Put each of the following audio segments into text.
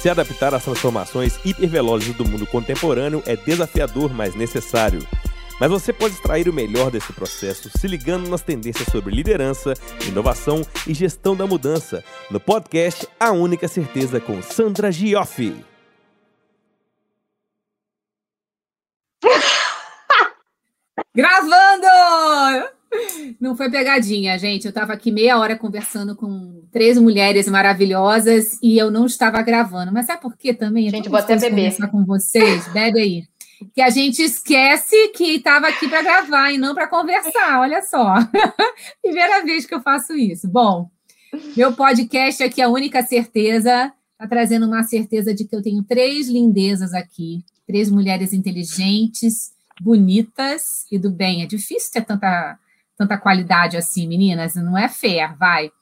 Se adaptar às transformações hipervelozes do mundo contemporâneo é desafiador, mas necessário. Mas você pode extrair o melhor desse processo se ligando nas tendências sobre liderança, inovação e gestão da mudança, no podcast A Única Certeza com Sandra Gioffi. Gravando! Não foi pegadinha, gente. Eu estava aqui meia hora conversando com três mulheres maravilhosas e eu não estava gravando. Mas sabe por quê também? Gente, vou até beber. com vocês. Bebe aí. Que a gente esquece que estava aqui para gravar e não para conversar. Olha só. Primeira vez que eu faço isso. Bom, meu podcast aqui, a única certeza, está trazendo uma certeza de que eu tenho três lindezas aqui, três mulheres inteligentes, bonitas e do bem. É difícil ter tanta tanta qualidade assim, meninas, não é fair, vai.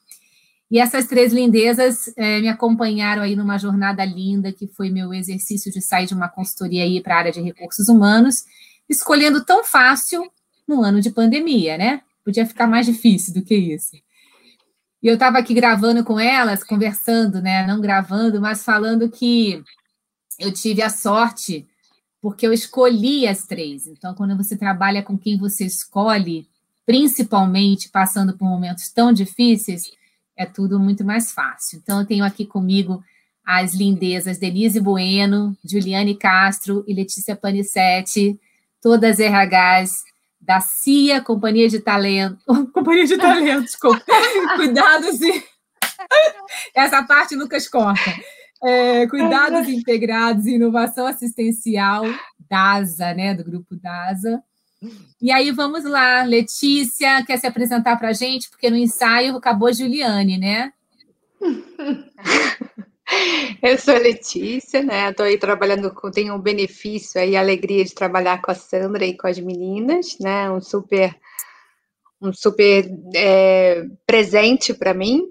E essas três lindezas é, me acompanharam aí numa jornada linda, que foi meu exercício de sair de uma consultoria aí para a área de recursos humanos, escolhendo tão fácil no ano de pandemia, né? Podia ficar mais difícil do que isso. E eu estava aqui gravando com elas, conversando, né? Não gravando, mas falando que eu tive a sorte, porque eu escolhi as três. Então, quando você trabalha com quem você escolhe, principalmente passando por momentos tão difíceis, é tudo muito mais fácil. Então, eu tenho aqui comigo as lindezas Denise Bueno, Juliane Castro e Letícia Panissetti, todas RHs da CIA, Companhia de Talento. Companhia de Talento, desculpa. Cuidados e. Essa parte Lucas corta. É, cuidados integrados e inovação assistencial, DASA, né? Do grupo DASA. E aí vamos lá, Letícia quer se apresentar para a gente, porque no ensaio acabou a Juliane, né? Eu sou Letícia, né? Estou aí trabalhando com, tenho o benefício e a alegria de trabalhar com a Sandra e com as meninas, né? Um super, um super é, presente para mim.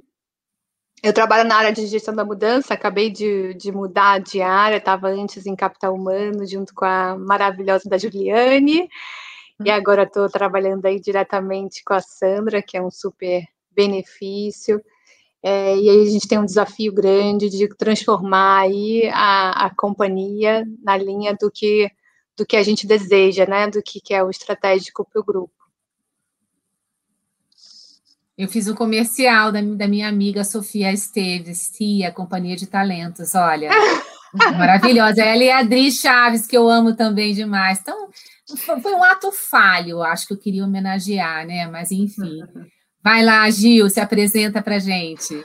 Eu trabalho na área de gestão da mudança, acabei de, de mudar de área, estava antes em capital humano, junto com a maravilhosa da Juliane. E agora estou trabalhando aí diretamente com a Sandra, que é um super benefício. É, e aí a gente tem um desafio grande de transformar aí a, a companhia na linha do que do que a gente deseja, né? Do que, que é o estratégico para o grupo. Eu fiz o um comercial da, da, minha amiga Sofia Esteves, Tia, Companhia de Talentos, olha. maravilhosa. Ela e a Adri Chaves, que eu amo também demais. Então, foi um ato falho, acho que eu queria homenagear, né? Mas enfim. Vai lá, Gil, se apresenta para gente.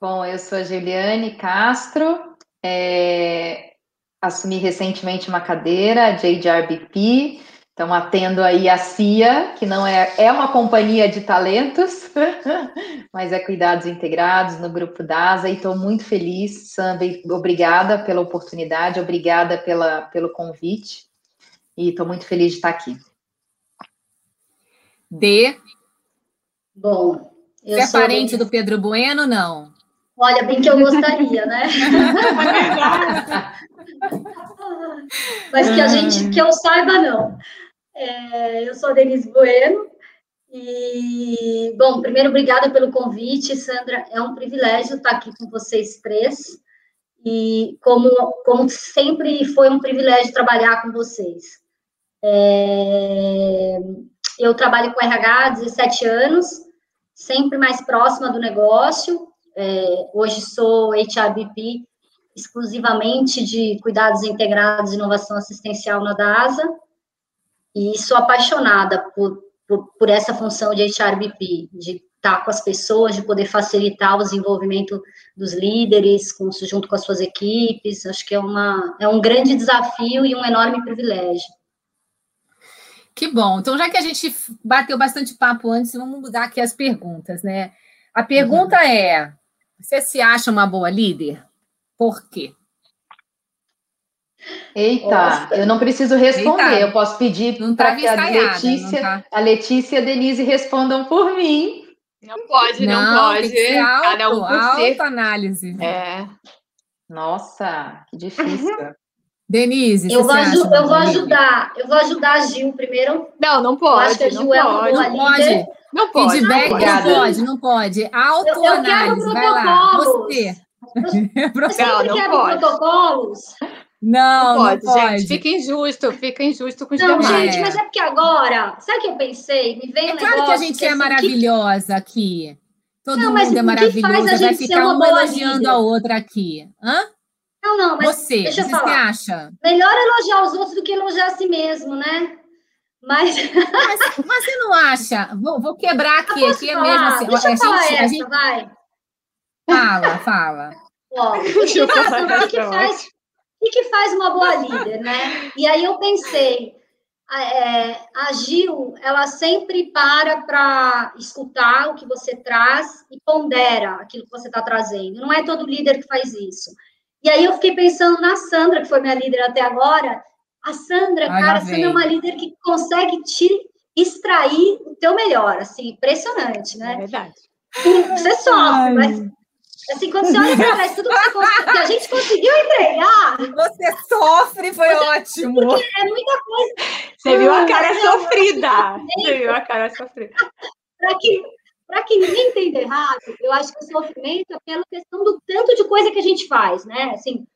Bom, eu sou a Juliane Castro, é, assumi recentemente uma cadeira, JJRBP, então atendo aí a CIA, que não é, é uma companhia de talentos, mas é cuidados integrados no grupo DASA, e estou muito feliz, Sandra, obrigada pela oportunidade, obrigada pela, pelo convite e estou muito feliz de estar aqui. D. Bom, eu Você é parente do Pedro Bueno, não? Olha, bem que eu gostaria, né? Mas que a gente, que eu saiba, não. É, eu sou a Denise Bueno, e, bom, primeiro, obrigada pelo convite, Sandra. É um privilégio estar aqui com vocês três. E, como, como sempre, foi um privilégio trabalhar com vocês. É, eu trabalho com RH há 17 anos, sempre mais próxima do negócio. É, hoje sou HRBP exclusivamente de cuidados integrados e inovação assistencial na DASA, e sou apaixonada por, por, por essa função de HRBP, de estar com as pessoas, de poder facilitar o desenvolvimento dos líderes, com, junto com as suas equipes. Acho que é, uma, é um grande desafio e um enorme privilégio. Que bom. Então, já que a gente bateu bastante papo antes, vamos mudar aqui as perguntas, né? A pergunta uhum. é: você se acha uma boa líder? Por quê? Eita, Nossa. eu não preciso responder, Eita. eu posso pedir para tá que a Letícia, tá... a Letícia e a Denise respondam por mim. Não pode, não, não pode. Alto, Cada um por análise. É. Nossa, que difícil. Denise, eu vou, eu vou ajudar, eu vou ajudar a Gil primeiro. Não, não pode. Eu acho que a Gil não é uma boa não pode. Não pode. Feedback não, não pode, não pode. Autoanálise, vai lá. Você. Você não, não pode. protocolos. Não, não pode, não pode, gente. Fica injusto, fica injusto com os não, demais. Não, gente, mas é porque agora, sabe o que eu pensei? Me veio é um claro que a gente que, é assim, maravilhosa que... aqui. Todo não, mundo é maravilhoso, vai ficar uma elogiando a outra aqui. Hã? Não, não, mas você, deixa eu falar. Você acha? Melhor elogiar os outros do que elogiar a si mesmo, né? Mas... mas, mas você não acha? Vou, vou quebrar aqui, aqui é mesmo assim. Deixa eu a falar gente, essa, a gente... vai. Fala, fala. Ó, o que, que, faz, o que faz uma boa líder, né? E aí eu pensei, é, a Gil, ela sempre para para escutar o que você traz e pondera aquilo que você está trazendo. Não é todo líder que faz isso. E aí eu fiquei pensando na Sandra, que foi minha líder até agora. A Sandra, Ai, cara, a Sandra é uma líder que consegue te extrair o teu melhor, assim, impressionante, né? É verdade. Você sofre, Ai. mas assim, quando você olha para trás, tudo que, que, a gente conseguiu entregar. Você sofre, foi você, ótimo. É muita coisa. Você viu a cara sofrida. Você viu a cara sofrida. Para que para que ninguém entenda errado, eu acho que o sofrimento é pela questão do tanto de coisa que a gente faz, né? Assim,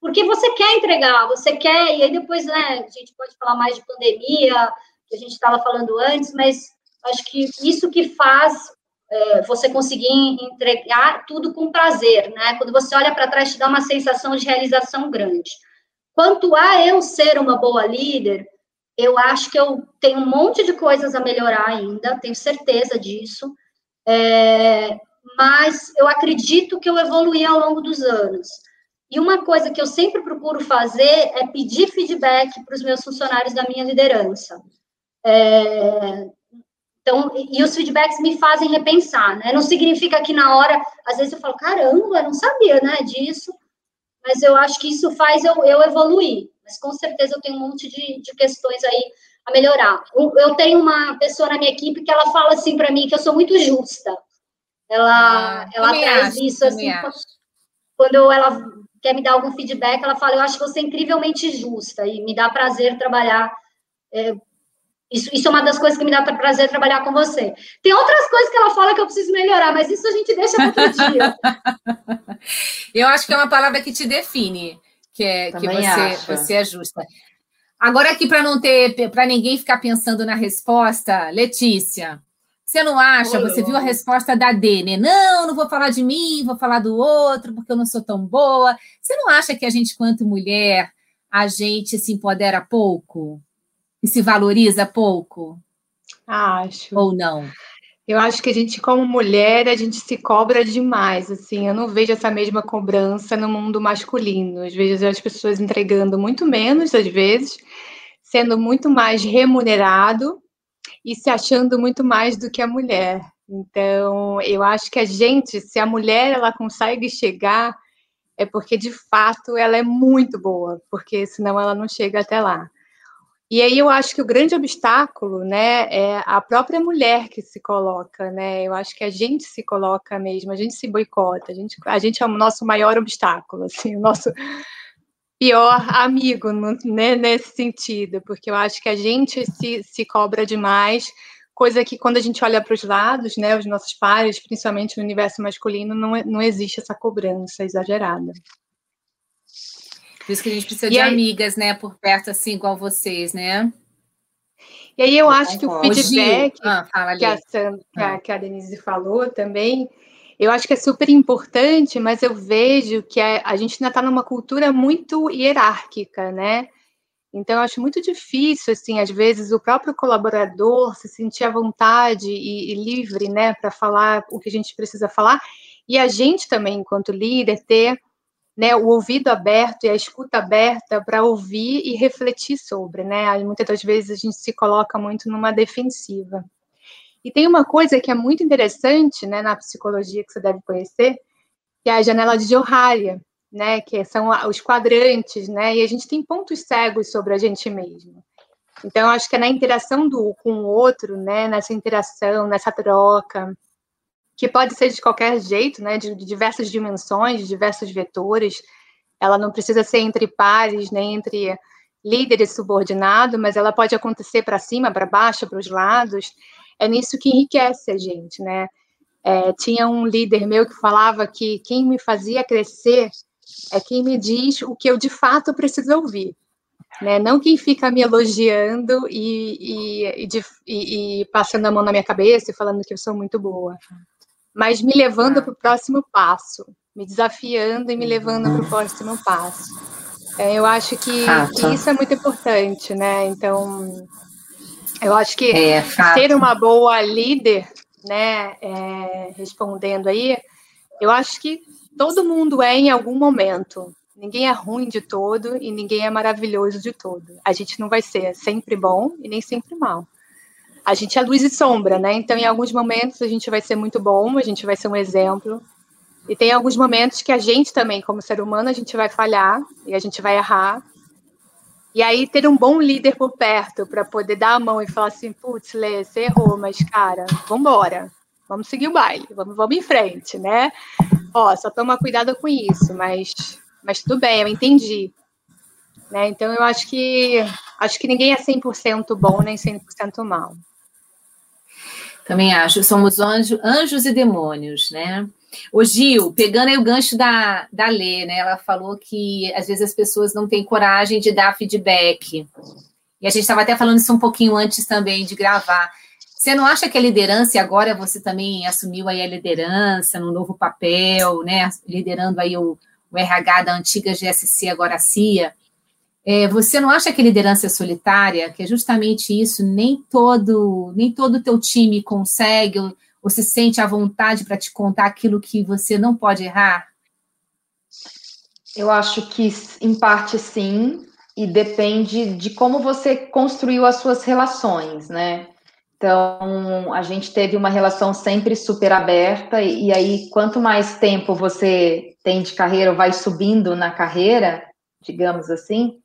porque você quer entregar, você quer, e aí depois, né, a gente pode falar mais de pandemia, que a gente estava falando antes, mas acho que isso que faz é, você conseguir entregar tudo com prazer, né? Quando você olha para trás, te dá uma sensação de realização grande. Quanto a eu ser uma boa líder, eu acho que eu tenho um monte de coisas a melhorar ainda, tenho certeza disso. É, mas eu acredito que eu evoluí ao longo dos anos. E uma coisa que eu sempre procuro fazer é pedir feedback para os meus funcionários da minha liderança. É, então, e os feedbacks me fazem repensar, né? Não significa que na hora, às vezes eu falo, caramba, eu não sabia, né, disso. Mas eu acho que isso faz eu, eu evoluir mas com certeza eu tenho um monte de, de questões aí a melhorar. Eu tenho uma pessoa na minha equipe que ela fala assim para mim que eu sou muito justa. Ela, ah, ela traz acho, isso assim, quando ela quer me dar algum feedback, ela fala, eu acho você incrivelmente justa e me dá prazer trabalhar. É, isso, isso é uma das coisas que me dá prazer trabalhar com você. Tem outras coisas que ela fala que eu preciso melhorar, mas isso a gente deixa para outro dia. eu acho que é uma palavra que te define que é que você, você é justa. Agora aqui para não ter para ninguém ficar pensando na resposta, Letícia, você não acha? Você viu a resposta da D, né? Não, não vou falar de mim, vou falar do outro porque eu não sou tão boa. Você não acha que a gente, quanto mulher, a gente se empodera pouco e se valoriza pouco? Acho. Ou não? Eu acho que a gente, como mulher, a gente se cobra demais, assim, eu não vejo essa mesma cobrança no mundo masculino. Às vezes as pessoas entregando muito menos, às vezes, sendo muito mais remunerado e se achando muito mais do que a mulher. Então, eu acho que a gente, se a mulher ela consegue chegar, é porque de fato ela é muito boa, porque senão ela não chega até lá. E aí eu acho que o grande obstáculo, né, é a própria mulher que se coloca, né? Eu acho que a gente se coloca mesmo, a gente se boicota, a gente, a gente é o nosso maior obstáculo, assim, o nosso pior amigo né, nesse sentido, porque eu acho que a gente se, se cobra demais, coisa que quando a gente olha para os lados, né, os nossos pares, principalmente no universo masculino, não, não existe essa cobrança exagerada. Por isso que a gente precisa e de aí... amigas, né, por perto, assim, igual vocês, né? E aí eu, acho que o feedback ah, que, a Sandra, ah. que a Denise falou também, eu acho que é super importante, mas eu vejo que a, a gente ainda está numa cultura muito hierárquica, né? Então, eu acho muito difícil, assim, às vezes, o próprio colaborador se sentir à vontade e, e livre, né, para falar o que a gente precisa falar, e a gente também, enquanto líder, ter né, o ouvido aberto e a escuta aberta para ouvir e refletir sobre, né? Aí, muitas das vezes a gente se coloca muito numa defensiva. E tem uma coisa que é muito interessante, né, na psicologia que você deve conhecer, que é a janela de Johari, né, que são os quadrantes, né? E a gente tem pontos cegos sobre a gente mesmo. Então, acho que é na interação do com o outro, né, nessa interação, nessa troca, que pode ser de qualquer jeito, né, de, de diversas dimensões, de diversos vetores. Ela não precisa ser entre pares, nem entre líder e subordinado, mas ela pode acontecer para cima, para baixo, para os lados. É nisso que enriquece a gente, né? É, tinha um líder meu que falava que quem me fazia crescer é quem me diz o que eu de fato preciso ouvir. Né? Não quem fica me elogiando e, e, e, e, passando a mão na minha cabeça e falando que eu sou muito boa, mas me levando para o próximo passo, me desafiando e me levando para o próximo passo. É, eu acho que, que, isso é muito importante, né? Então, eu acho que é, ser uma boa líder, né? É, respondendo aí, eu acho que todo mundo é em algum momento. Ninguém é ruim de todo e ninguém é maravilhoso de todo. A gente não vai ser sempre bom e nem sempre mal. A gente é luz e sombra, né? Então, em alguns momentos a gente vai ser muito bom, a gente vai ser um exemplo. E tem alguns momentos que a gente também, como ser humano, a gente vai falhar e a gente vai errar. E aí ter um bom líder por perto para poder dar a mão e falar assim, putz, Lê, você errou, mas cara, vamos embora. Vamos seguir o baile, vamos, vamos em frente, né? Ó, só toma cuidado com isso, mas mas tudo bem, eu entendi. Né? Então eu acho que acho que ninguém é 100% bom nem 100% mal. Também acho, somos anjo, anjos e demônios, né? O Gil, pegando aí o gancho da, da Lê, né? Ela falou que às vezes as pessoas não têm coragem de dar feedback. E a gente estava até falando isso um pouquinho antes também de gravar. Você não acha que a liderança, e agora você também assumiu aí a liderança no novo papel, né? Liderando aí o, o RH da antiga GSC, agora CIA, é, você não acha que liderança é solitária, que é justamente isso, nem todo nem todo o teu time consegue ou, se sente à vontade para te contar aquilo que você não pode errar? Eu acho que, em parte, sim, e depende de como você construiu as suas relações, né? Então, a gente teve uma relação sempre super aberta, e, e aí, quanto mais tempo você tem de carreira ou vai subindo na carreira, digamos assim,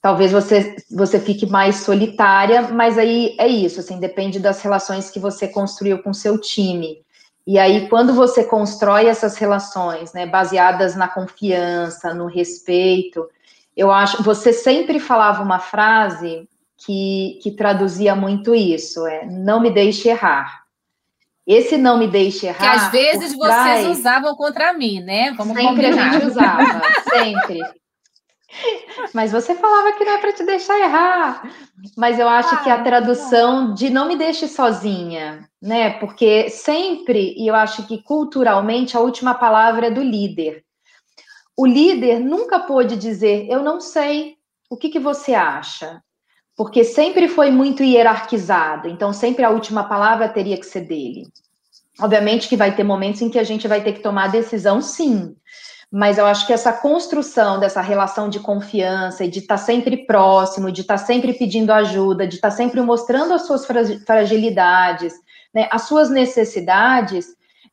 talvez você, você fique mais solitária, mas aí é isso, assim, depende das relações que você construiu com seu time. E aí, quando você constrói essas relações, né, baseadas na confiança, no respeito, eu acho, você sempre falava uma frase que, que traduzia muito isso, é não me deixe errar. Esse não me deixe errar. Que às vezes vocês trás, usavam contra mim, né? Vamos sempre combinar. a gente usava, sempre. Mas você falava que não é para te deixar errar. Mas eu acho ah, que a ah, tradução de não me deixe sozinha, né? Porque sempre, e eu acho que culturalmente, a última palavra é do líder. O líder nunca pôde dizer, eu não sei, o que, que você acha? porque sempre foi muito hierarquizado, então sempre a última palavra teria que ser dele. Obviamente que vai ter momentos em que a gente vai ter que tomar a decisão, sim, mas eu acho que essa construção dessa relação de confiança e de estar sempre próximo, de estar sempre pedindo ajuda, de estar sempre mostrando as suas fragilidades, né, as suas necessidades,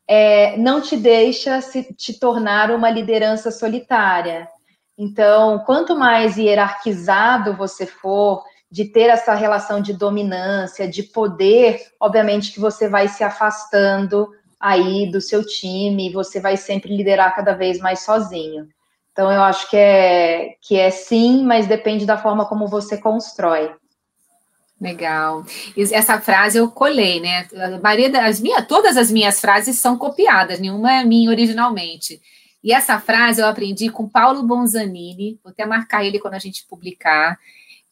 é, não te deixa se te tornar uma liderança solitária. Então, quanto mais hierarquizado você for, de ter essa relação de dominância, de poder, obviamente que você vai se afastando aí do seu time, você vai sempre liderar cada vez mais sozinho. Então eu acho que é que é sim, mas depende da forma como você constrói. Legal. Essa frase eu colei, né? A maioria das minhas, todas as minhas frases são copiadas, nenhuma é minha originalmente. E essa frase eu aprendi com Paulo Bonzanini, vou até marcar ele quando a gente publicar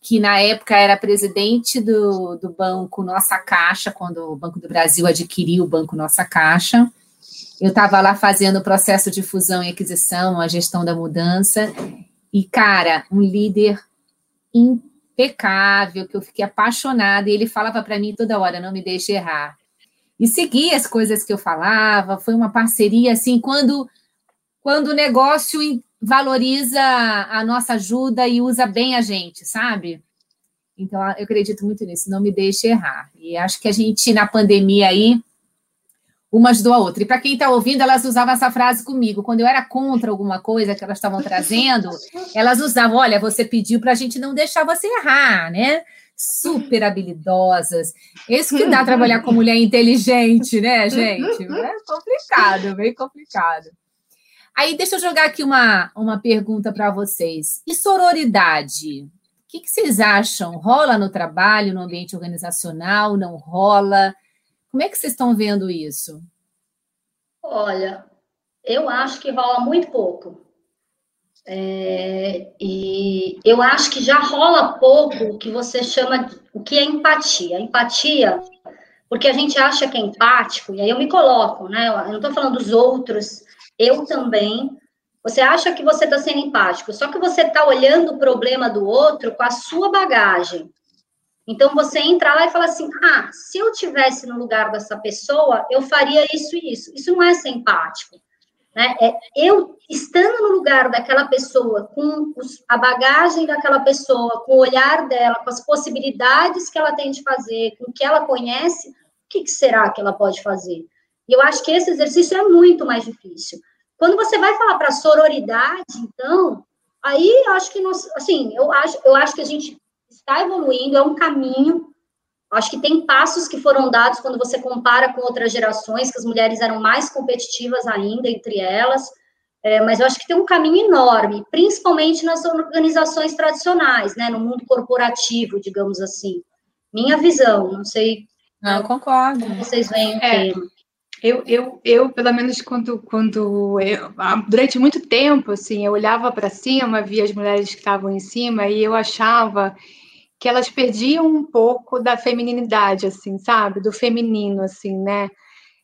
que na época era presidente do, do banco Nossa Caixa, quando o Banco do Brasil adquiriu o Banco Nossa Caixa. Eu estava lá fazendo o processo de fusão e aquisição, a gestão da mudança, e, cara, um líder impecável, que eu fiquei apaixonada, e ele falava para mim toda hora: não me deixe errar. E seguia as coisas que eu falava, foi uma parceria assim, quando, quando o negócio valoriza a nossa ajuda e usa bem a gente, sabe? Então, eu acredito muito nisso, não me deixe errar. E acho que a gente, na pandemia aí, uma ajudou a outra. E para quem está ouvindo, elas usavam essa frase comigo. Quando eu era contra alguma coisa que elas estavam trazendo, elas usavam: olha, você pediu para a gente não deixar você errar, né? Super habilidosas. Isso que dá trabalhar com mulher inteligente, né, gente? É complicado, bem complicado. Aí, deixa eu jogar aqui uma, uma pergunta para vocês. E sororidade? O que, que vocês acham? Rola no trabalho, no ambiente organizacional? Não rola? Como é que vocês estão vendo isso? Olha, eu acho que rola muito pouco. É, e eu acho que já rola pouco o que você chama de, o que é empatia. Empatia, porque a gente acha que é empático, e aí eu me coloco, né? Eu não estou falando dos outros, eu também. Você acha que você está sendo empático, só que você está olhando o problema do outro com a sua bagagem. Então você entra lá e fala assim: ah, se eu tivesse no lugar dessa pessoa, eu faria isso e isso. Isso não é ser empático. Né? É eu estando no lugar daquela pessoa, com os, a bagagem daquela pessoa, com o olhar dela, com as possibilidades que ela tem de fazer, com o que ela conhece, o que, que será que ela pode fazer? E eu acho que esse exercício é muito mais difícil. Quando você vai falar para sororidade, então, aí eu acho que nós, assim, eu acho, eu acho que a gente está evoluindo, é um caminho, Acho que tem passos que foram dados quando você compara com outras gerações, que as mulheres eram mais competitivas ainda entre elas, é, mas eu acho que tem um caminho enorme, principalmente nas organizações tradicionais, né, no mundo corporativo, digamos assim. Minha visão, não sei. Não, concordo. Como vocês veem o é, tema. Eu, eu, eu, pelo menos, quando, quando eu, durante muito tempo, assim, eu olhava para cima, via as mulheres que estavam em cima e eu achava que elas perdiam um pouco da feminilidade, assim, sabe? Do feminino, assim, né?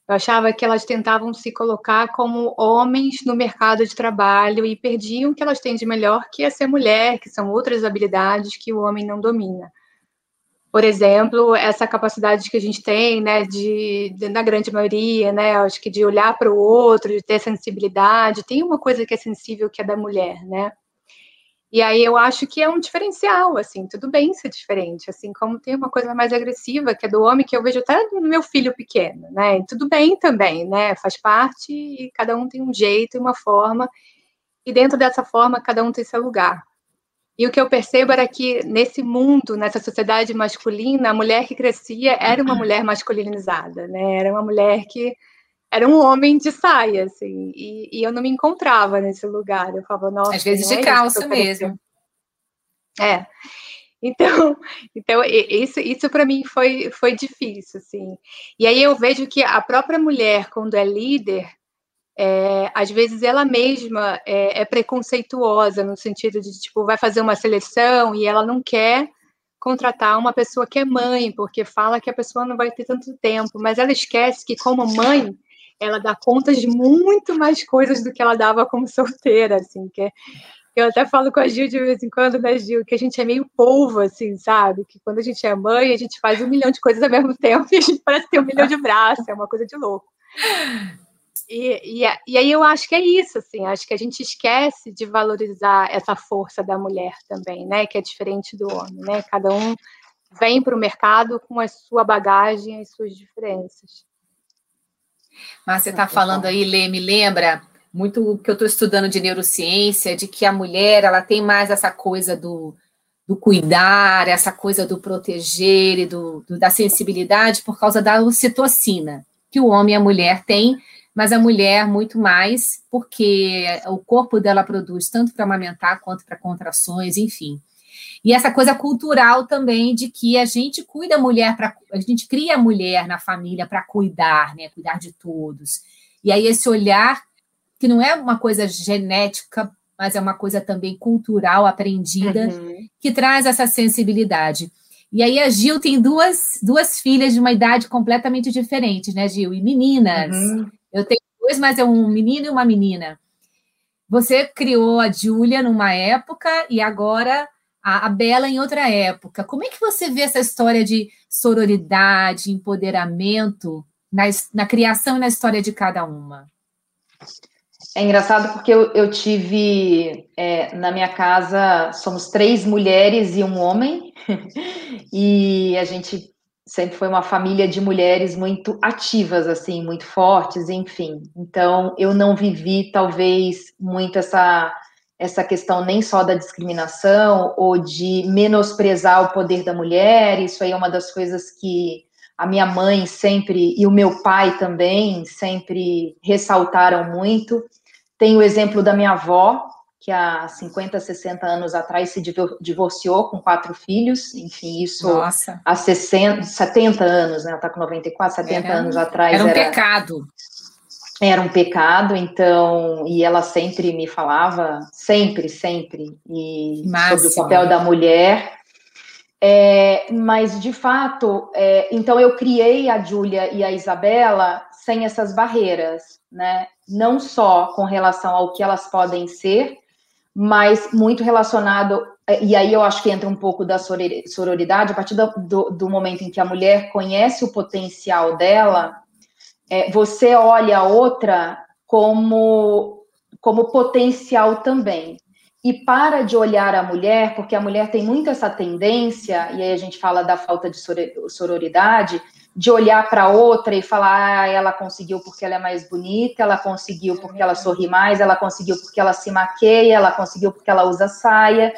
Eu achava que elas tentavam se colocar como homens no mercado de trabalho e perdiam o que elas têm de melhor, que é ser mulher, que são outras habilidades que o homem não domina. Por exemplo, essa capacidade que a gente tem, né, de, de na grande maioria, né, acho que de olhar para o outro, de ter sensibilidade, tem uma coisa que é sensível que é da mulher, né? E aí eu acho que é um diferencial, assim, tudo bem ser diferente, assim, como tem uma coisa mais agressiva, que é do homem, que eu vejo até no meu filho pequeno, né? E tudo bem também, né? Faz parte e cada um tem um jeito e uma forma, e dentro dessa forma cada um tem seu lugar. E o que eu percebo era que nesse mundo, nessa sociedade masculina, a mulher que crescia era uma mulher masculinizada, né? Era uma mulher que era um homem de saia, assim, e, e, eu não me encontrava nesse lugar. Eu falava, nossa. Às vezes de é calça mesmo. É. Então, então isso, isso para mim foi, foi difícil, assim. E aí eu vejo que a própria mulher, quando é líder, é, às vezes ela mesma é, é, preconceituosa no sentido de tipo vai fazer uma seleção e ela não quer contratar uma pessoa que é mãe porque fala que a pessoa não vai ter tanto tempo, mas ela esquece que como mãe ela dá conta de muito mais coisas do que ela dava como solteira, assim, que é, eu até falo com a Gil de vez em quando, né, Gil, que a gente é meio polvo, assim, sabe? Que quando a gente é mãe, a gente faz um milhão de coisas ao mesmo tempo e a gente parece ter um milhão de braços, é uma coisa de louco. E, e, e aí eu acho que é isso, assim, acho que a gente esquece de valorizar essa força da mulher também, né? Que é diferente do homem, né? Cada um vem para o mercado com a sua bagagem e suas diferenças. Mas você está falando aí, Lê, me lembra muito o que eu estou estudando de neurociência, de que a mulher ela tem mais essa coisa do, do cuidar, essa coisa do proteger e do, do, da sensibilidade por causa da ocitocina, que o homem e a mulher têm, mas a mulher muito mais, porque o corpo dela produz tanto para amamentar quanto para contrações, enfim. E essa coisa cultural também de que a gente cuida a mulher para a gente cria a mulher na família para cuidar, né, cuidar de todos. E aí esse olhar que não é uma coisa genética, mas é uma coisa também cultural aprendida uhum. que traz essa sensibilidade. E aí a Gil tem duas, duas filhas de uma idade completamente diferente, né, Gil? E meninas. Uhum. Dois, mas é um menino e uma menina. Você criou a Júlia numa época e agora a, a Bela em outra época. Como é que você vê essa história de sororidade, empoderamento na, na criação e na história de cada uma? É engraçado porque eu, eu tive é, na minha casa somos três mulheres e um homem e a gente sempre foi uma família de mulheres muito ativas assim, muito fortes, enfim. Então eu não vivi talvez muito essa essa questão nem só da discriminação ou de menosprezar o poder da mulher, isso aí é uma das coisas que a minha mãe sempre e o meu pai também sempre ressaltaram muito. Tem o exemplo da minha avó, que há 50, 60 anos atrás se divorciou com quatro filhos, enfim, isso Nossa. há 60, 70 anos, né? Ela está com 94, 70 era, anos atrás. Era um era, pecado. era um pecado, então, e ela sempre me falava, sempre, sempre, e sobre o papel da mulher. É, mas, de fato, é, então eu criei a Júlia e a Isabela sem essas barreiras, né? Não só com relação ao que elas podem ser, mas muito relacionado, é, e aí eu acho que entra um pouco da sororidade, a partir do, do, do momento em que a mulher conhece o potencial dela, é, você olha a outra como, como potencial também. E para de olhar a mulher, porque a mulher tem muito essa tendência, e aí a gente fala da falta de sororidade, de olhar para outra e falar, ah, ela conseguiu porque ela é mais bonita, ela conseguiu porque ela sorri mais, ela conseguiu porque ela se maqueia, ela conseguiu porque ela usa saia.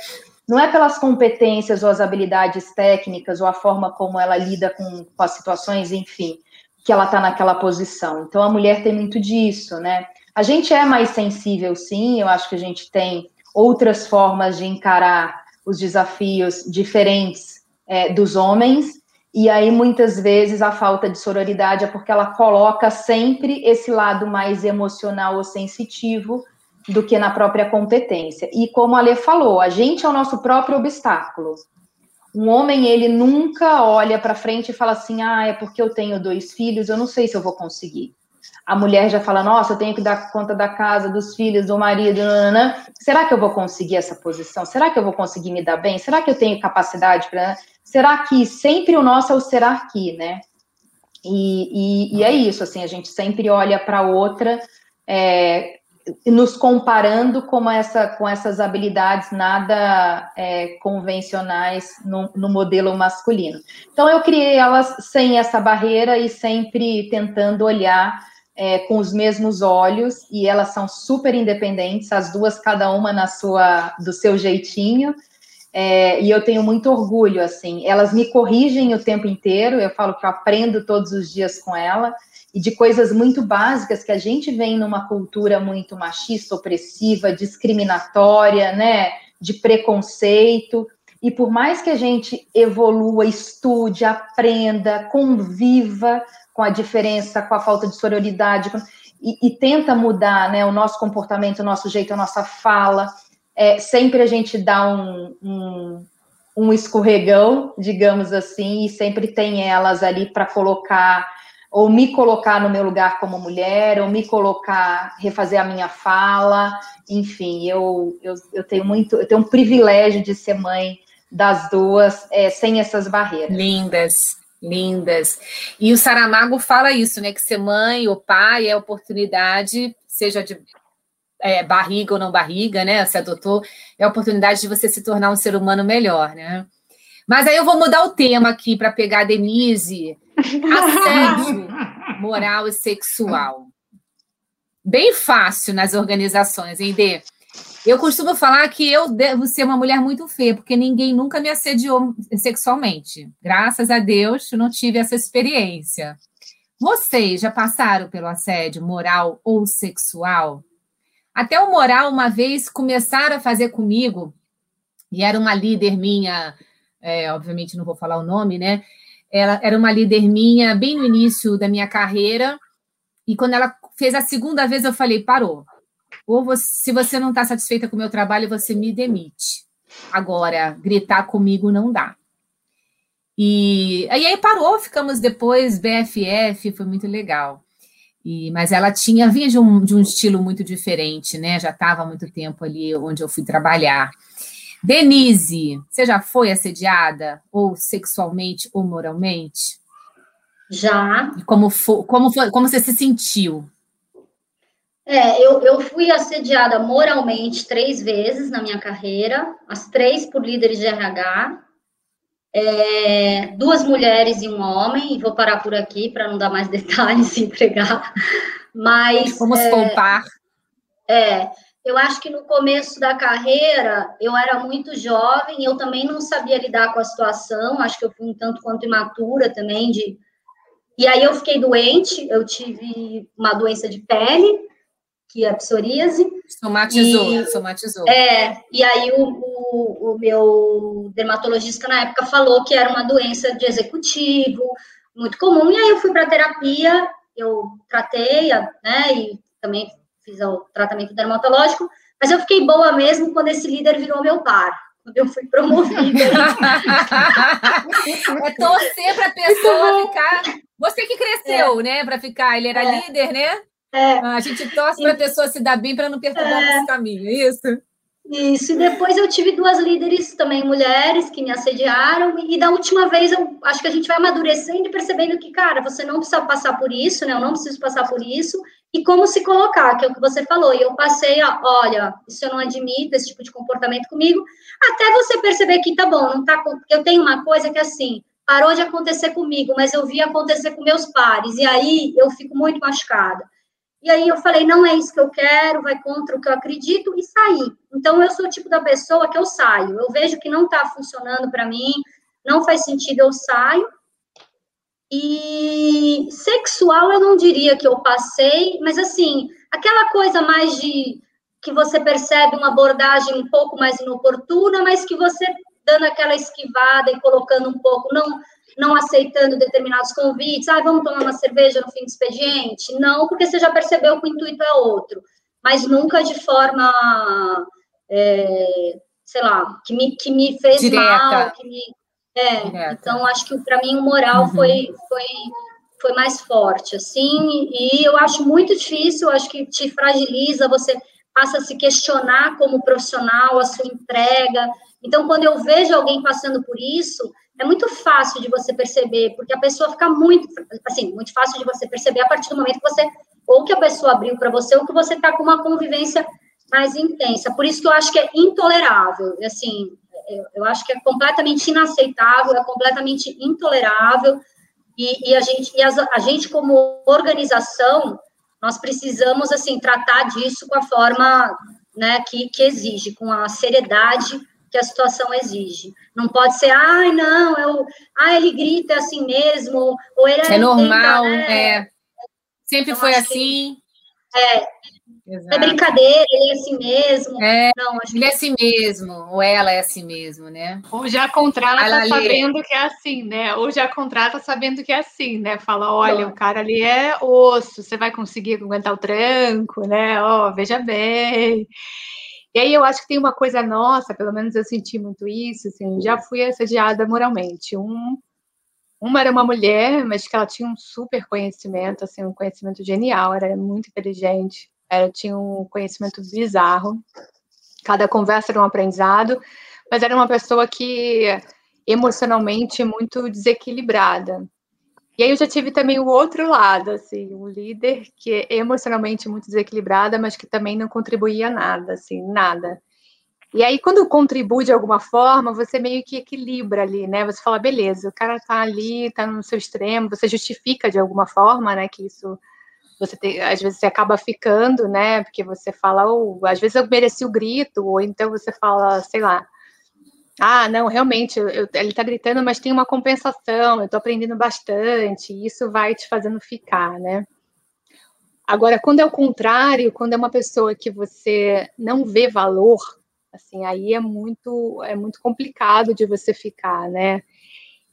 Não é pelas competências ou as habilidades técnicas ou a forma como ela lida com, com as situações, enfim que ela está naquela posição. Então a mulher tem muito disso, né? A gente é mais sensível, sim. Eu acho que a gente tem outras formas de encarar os desafios diferentes é, dos homens. E aí, muitas vezes, a falta de sororidade é porque ela coloca sempre esse lado mais emocional ou sensitivo do que na própria competência. E como a Lê falou, a gente é o nosso próprio obstáculo. Um homem, ele nunca olha para frente e fala assim: ah, é porque eu tenho dois filhos, eu não sei se eu vou conseguir. A mulher já fala: nossa, eu tenho que dar conta da casa, dos filhos, do marido, nanana. será que eu vou conseguir essa posição? Será que eu vou conseguir me dar bem? Será que eu tenho capacidade para. Será que sempre o nosso é o será aqui, né? E, e, e é isso, assim, a gente sempre olha para outra é, nos comparando com, essa, com essas habilidades nada é, convencionais no, no, modelo masculino. Então, eu criei elas sem essa barreira e sempre tentando olhar é, com os mesmos olhos, e elas são super independentes, as duas, cada uma na sua, do seu jeitinho, é, e eu tenho muito orgulho, assim, elas me corrigem o tempo inteiro, eu falo que eu aprendo todos os dias com ela, e de coisas muito básicas que a gente vem numa cultura muito machista, opressiva, discriminatória, né, de preconceito. E por mais que a gente evolua, estude, aprenda, conviva com a diferença, com a falta de sororidade, e, e tenta mudar né, o nosso comportamento, o nosso jeito, a nossa fala, é, sempre a gente dá um, um, um escorregão, digamos assim, e sempre tem elas ali para colocar ou me colocar no meu lugar como mulher, ou me colocar, refazer a minha fala, enfim, eu, eu, eu tenho muito, eu tenho um privilégio de ser mãe das duas, é, sem essas barreiras. Lindas, lindas. E o Saramago fala isso, né? Que ser mãe ou pai é oportunidade, seja de é, barriga ou não barriga, né? Se adotou, é oportunidade de você se tornar um ser humano melhor, né? Mas aí eu vou mudar o tema aqui para pegar a Denise Assédio moral e sexual. Bem fácil nas organizações, hein, Dê? Eu costumo falar que eu devo ser uma mulher muito feia, porque ninguém nunca me assediou sexualmente. Graças a Deus, eu não tive essa experiência. Vocês já passaram pelo assédio moral ou sexual? Até o moral, uma vez, começaram a fazer comigo, e era uma líder minha, é, obviamente não vou falar o nome, né? Ela era uma líder minha bem no início da minha carreira. E quando ela fez a segunda vez, eu falei: parou. Ou você, se você não está satisfeita com o meu trabalho, você me demite. Agora, gritar comigo não dá. E, e aí parou, ficamos depois BFF, foi muito legal. E, mas ela tinha vinha de um, de um estilo muito diferente, né? Já estava há muito tempo ali onde eu fui trabalhar. Denise, você já foi assediada, ou sexualmente ou moralmente? Já. E como, foi, como, foi, como você se sentiu? É, eu, eu fui assediada moralmente três vezes na minha carreira, as três por líderes de RH, é, duas mulheres e um homem, e vou parar por aqui para não dar mais detalhes e entregar. Mas. Vamos é, contar. É, eu acho que no começo da carreira eu era muito jovem, eu também não sabia lidar com a situação, acho que eu fui um tanto quanto imatura também de e aí eu fiquei doente, eu tive uma doença de pele, que é a psoríase. Somatizou, e, somatizou. É, e aí o, o, o, meu dermatologista na época falou que era uma doença de executivo, muito comum, e aí eu fui para terapia eu tratei, né, e também fiz o tratamento dermatológico, mas eu fiquei boa mesmo quando esse líder virou meu par, quando eu fui promovida. é torcer para a pessoa ficar. Você que cresceu, é. né, para ficar. Ele era é. líder, né? É. A gente torce para a pessoa se dar bem para não perturbar é. esse caminho, é isso? Isso, e depois eu tive duas líderes também mulheres que me assediaram, e da última vez eu acho que a gente vai amadurecendo e percebendo que, cara, você não precisa passar por isso, né? Eu não preciso passar por isso, e como se colocar, que é o que você falou. E eu passei a, olha, isso eu não admito, esse tipo de comportamento comigo, até você perceber que tá bom, não tá. Eu tenho uma coisa que assim, parou de acontecer comigo, mas eu vi acontecer com meus pares, e aí eu fico muito machucada. E aí eu falei, não é isso que eu quero, vai contra o que eu acredito e saí. Então eu sou o tipo da pessoa que eu saio. Eu vejo que não está funcionando para mim, não faz sentido, eu saio. E sexual eu não diria que eu passei, mas assim, aquela coisa mais de que você percebe uma abordagem um pouco mais inoportuna, mas que você dando aquela esquivada e colocando um pouco, não não aceitando determinados convites, ah, vamos tomar uma cerveja no fim do expediente? Não, porque você já percebeu que o intuito é outro, mas nunca de forma, é, sei lá, que me, que me fez Direta. mal, que me, é, então acho que para mim o moral uhum. foi, foi, foi mais forte, assim, e eu acho muito difícil, acho que te fragiliza, você passa a se questionar como profissional, a sua entrega, então quando eu vejo alguém passando por isso, é muito fácil de você perceber, porque a pessoa fica muito, assim, muito fácil de você perceber a partir do momento que você, ou que a pessoa abriu para você, ou que você está com uma convivência mais intensa. Por isso que eu acho que é intolerável, assim, eu, eu acho que é completamente inaceitável, é completamente intolerável, e, e a gente, e a gente como organização, nós precisamos, assim, tratar disso com a forma, né, que, que exige, com a seriedade que a situação exige. Não pode ser, ai, não, eu, ah, ele grita assim mesmo, ou ele é, é normal, né? é. Sempre então, foi assim. Que, é, Exato. é brincadeira, ele é assim mesmo. É, não, ele que... é assim mesmo, ou ela é assim mesmo, né? Ou já contrata ela sabendo ali... que é assim, né? Ou já contrata sabendo que é assim, né? Fala, olha, o cara ali é osso, você vai conseguir aguentar o tranco, né? Ó, oh, veja bem. E aí eu acho que tem uma coisa nossa, pelo menos eu senti muito isso, assim, já fui assediada moralmente. Um, uma era uma mulher, mas que ela tinha um super conhecimento, assim, um conhecimento genial, era muito inteligente, ela tinha um conhecimento bizarro. Cada conversa era um aprendizado, mas era uma pessoa que emocionalmente muito desequilibrada. E aí eu já tive também o outro lado, assim, um líder que é emocionalmente muito desequilibrada, mas que também não contribuía nada, assim, nada. E aí, quando contribui de alguma forma, você meio que equilibra ali, né? Você fala, beleza, o cara tá ali, tá no seu extremo, você justifica de alguma forma, né? Que isso, você tem, às vezes você acaba ficando, né? Porque você fala, ou oh, às vezes eu mereci o grito, ou então você fala, sei lá, ah, não, realmente, eu, ele está gritando, mas tem uma compensação, eu estou aprendendo bastante, e isso vai te fazendo ficar, né? Agora, quando é o contrário, quando é uma pessoa que você não vê valor, assim, aí é muito, é muito complicado de você ficar, né?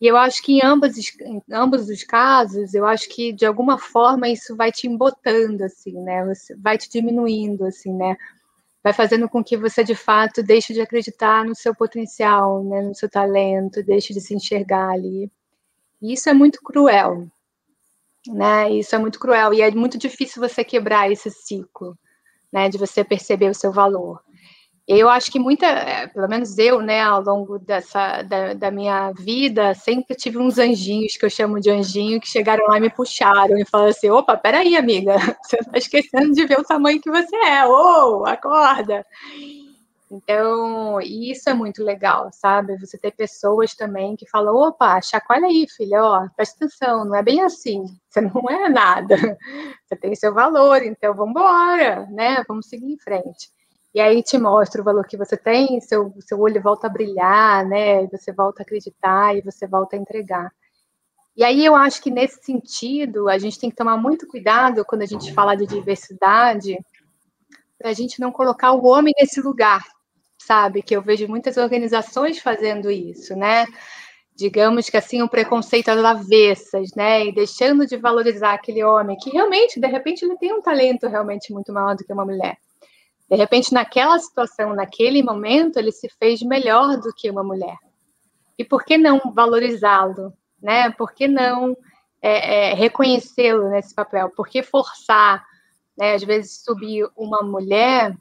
E eu acho que em ambos, em ambos os casos, eu acho que de alguma forma isso vai te embotando, assim, né? Você vai te diminuindo, assim, né? Vai fazendo com que você de fato deixe de acreditar no seu potencial, né, no seu talento, deixe de se enxergar ali. E isso é muito cruel, né? Isso é muito cruel e é muito difícil você quebrar esse ciclo, né, de você perceber o seu valor. Eu acho que muita, é, pelo menos eu, né, ao longo dessa da, da, minha vida, sempre tive uns anjinhos que eu chamo de anjinho que chegaram lá e me puxaram e falaram assim: opa, peraí, amiga, você está esquecendo de ver o tamanho que você é, ô, oh, acorda. Então, isso é muito legal, sabe? Você ter pessoas também que falam: opa, chacoalha aí, filha, ó, presta atenção, não é bem assim, você não é nada, você tem seu valor, então vamos embora, né? Vamos seguir em frente. E aí te mostra o valor que você tem, seu, seu olho volta a brilhar, né? Você volta a acreditar e você volta a entregar. E aí eu acho que nesse sentido a gente tem que tomar muito cuidado quando a gente fala de diversidade, para a gente não colocar o homem nesse lugar, sabe? Que eu vejo muitas organizações fazendo isso, né? digamos que assim, um preconceito às avessas, né? E deixando de valorizar aquele homem que realmente, de repente, ele tem um talento realmente muito maior do que uma mulher. De repente, naquela situação, naquele momento, ele se fez melhor do que uma mulher. E por que não valorizá-lo, né? Por que não é, é, reconhecê-lo nesse papel? Por que forçar, né? Às vezes subir uma mulher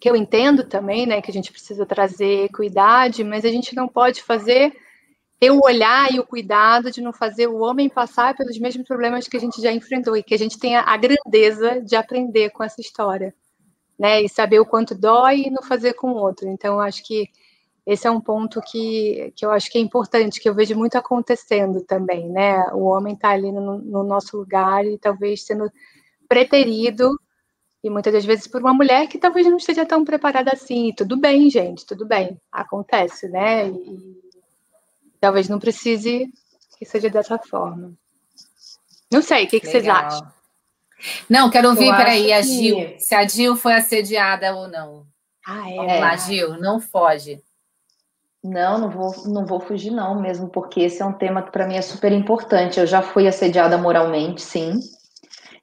que eu entendo também, né, que a gente precisa trazer equidade, mas a gente não pode fazer ter o olhar e o cuidado de não fazer o homem passar pelos mesmos problemas que a gente já enfrentou e que a gente tenha a grandeza de aprender com essa história, né? E saber o quanto dói e não fazer com o outro. Então, acho que esse é um ponto que, que eu acho que é importante, que eu vejo muito acontecendo também, né? O homem está ali no, no nosso lugar e talvez sendo preterido e muitas das vezes por uma mulher que talvez não esteja tão preparada assim. E tudo bem, gente, tudo bem, acontece, né? E, talvez não precise que seja dessa forma. Não sei, o que, que vocês acham? Não, quero ouvir, Eu peraí, a Gil. Que... Se a Gil foi assediada ou não. Ah, é. Vamos lá, Gil, não foge. Não, não vou, não vou fugir, não, mesmo, porque esse é um tema que para mim é super importante. Eu já fui assediada moralmente, sim.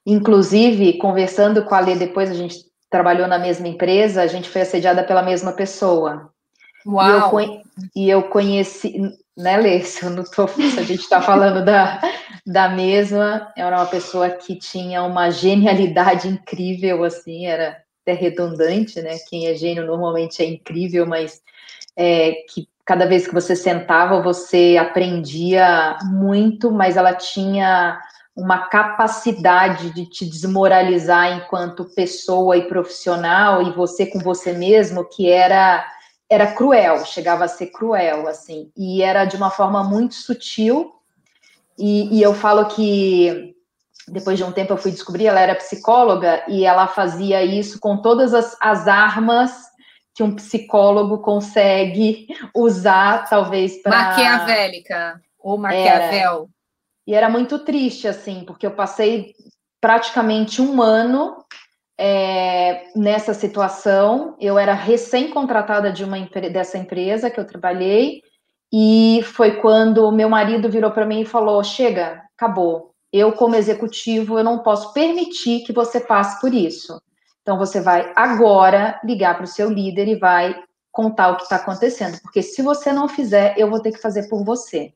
Inclusive, conversando com a Lê, depois a gente trabalhou na mesma empresa, a gente foi assediada pela mesma pessoa. Uau! E eu, e eu conheci, né, Lê? Se, eu não tô, se a gente está falando da, da mesma, era uma pessoa que tinha uma genialidade incrível, assim, era até redundante, né? Quem é gênio normalmente é incrível, mas é, que cada vez que você sentava, você aprendia muito, mas ela tinha uma capacidade de te desmoralizar enquanto pessoa e profissional, e você com você mesmo, que era era cruel, chegava a ser cruel, assim, e era de uma forma muito sutil. E, e, eu falo que depois de um tempo eu fui descobrir, ela era psicóloga e ela fazia isso com todas as, as armas que um psicólogo consegue usar, talvez para maquiavélica ou Maquiavel. Era, e era muito triste, assim, porque eu passei praticamente um ano é, nessa situação. Eu era recém-contratada de uma dessa empresa que eu trabalhei, e foi quando meu marido virou para mim e falou: chega, acabou. Eu, como executivo, eu não posso permitir que você passe por isso. Então, você vai agora ligar para o seu líder e vai contar o que está acontecendo, porque se você não fizer, eu vou ter que fazer por você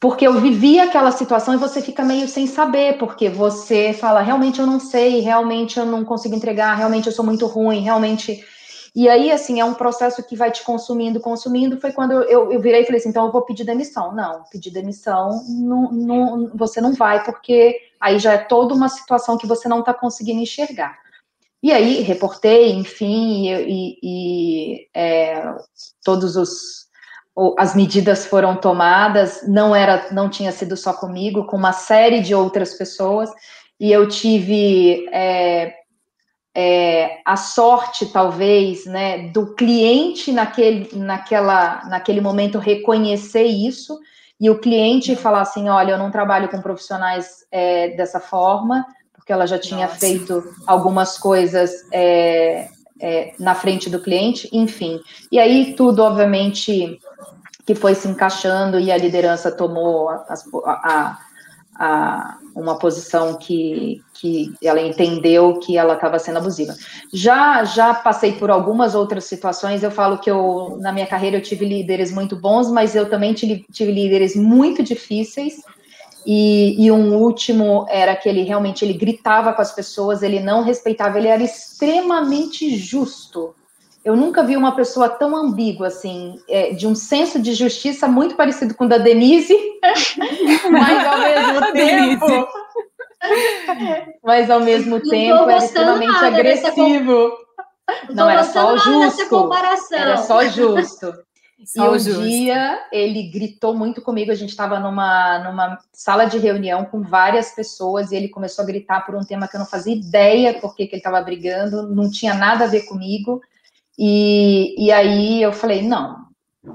porque eu vivi aquela situação e você fica meio sem saber, porque você fala, realmente eu não sei, realmente eu não consigo entregar, realmente eu sou muito ruim, realmente. E aí, assim, é um processo que vai te consumindo, consumindo. Foi quando eu, eu virei e falei assim: então eu vou pedir demissão. Não, pedir demissão, não, não, você não vai, porque aí já é toda uma situação que você não está conseguindo enxergar. E aí, reportei, enfim, e, e, e é, todos os as medidas foram tomadas, não era, não tinha sido só comigo, com uma série de outras pessoas, e eu tive é, é, a sorte, talvez, né, do cliente naquele, naquela, naquele momento reconhecer isso, e o cliente falar assim, olha, eu não trabalho com profissionais é, dessa forma, porque ela já tinha Nossa. feito algumas coisas é, é, na frente do cliente, enfim. E aí tudo, obviamente, que foi se encaixando e a liderança tomou a, a, a, uma posição que, que ela entendeu que ela estava sendo abusiva. Já já passei por algumas outras situações. Eu falo que eu na minha carreira eu tive líderes muito bons, mas eu também tive, tive líderes muito difíceis e, e, um último era que ele realmente ele gritava com as pessoas, ele não respeitava, ele era extremamente justo. Eu nunca vi uma pessoa tão ambígua, assim, é, de um senso de justiça muito parecido com o da Denise, mas ao mesmo tempo. mas ao mesmo tempo era extremamente agressivo. Não, era só o justo. Era só justo. Só e um justo. dia ele gritou muito comigo. A gente estava numa, numa sala de reunião com várias pessoas e ele começou a gritar por um tema que eu não fazia ideia porque que ele estava brigando, não tinha nada a ver comigo. E, e aí eu falei: não,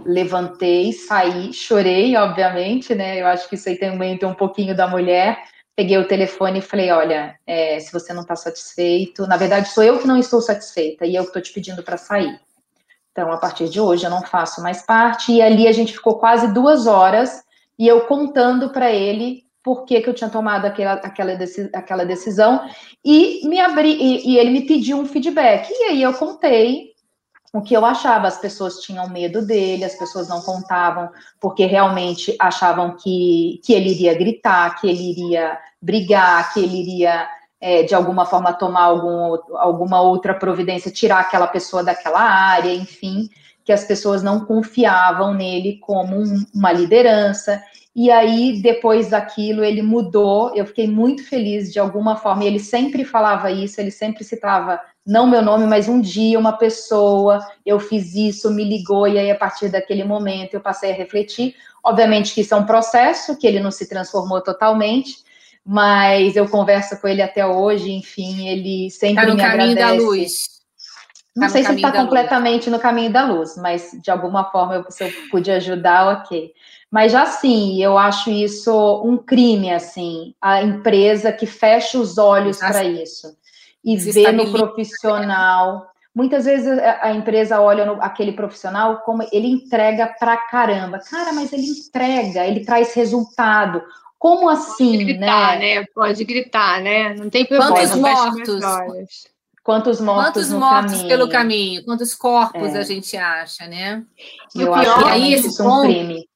levantei, saí, chorei, obviamente, né? Eu acho que isso aí também tem um pouquinho da mulher. Peguei o telefone e falei: olha, é, se você não está satisfeito, na verdade sou eu que não estou satisfeita e eu que estou te pedindo para sair. Então, a partir de hoje, eu não faço mais parte. E ali a gente ficou quase duas horas e eu contando para ele por que, que eu tinha tomado aquela, aquela, aquela decisão e me abri e, e ele me pediu um feedback. E aí eu contei o que eu achava. As pessoas tinham medo dele, as pessoas não contavam porque realmente achavam que, que ele iria gritar, que ele iria brigar, que ele iria é, de alguma forma tomar algum, alguma outra providência, tirar aquela pessoa daquela área, enfim, que as pessoas não confiavam nele como um, uma liderança. E aí, depois daquilo, ele mudou. Eu fiquei muito feliz de alguma forma. E ele sempre falava isso, ele sempre citava, não meu nome, mas um dia uma pessoa, eu fiz isso, me ligou, e aí, a partir daquele momento, eu passei a refletir. Obviamente que isso é um processo, que ele não se transformou totalmente, mas eu converso com ele até hoje, enfim, ele sempre tá no me caminho agradece. da luz. Não tá sei se está completamente luz. no caminho da luz, mas de alguma forma, eu, se eu pude ajudar, ok. Mas já sim, eu acho isso um crime, assim, a empresa que fecha os olhos para isso e vê no profissional. Muitas vezes a empresa olha no, aquele profissional como ele entrega pra caramba. Cara, mas ele entrega, ele traz resultado. Como assim, Pode gritar, né? né? Pode gritar, né? Não tem problema. Quantos mortos? Quantos mortos, Quantos mortos caminho? pelo caminho? Quantos corpos é. a gente acha, né? E Eu o pior, acho que aí esse ponto, crime.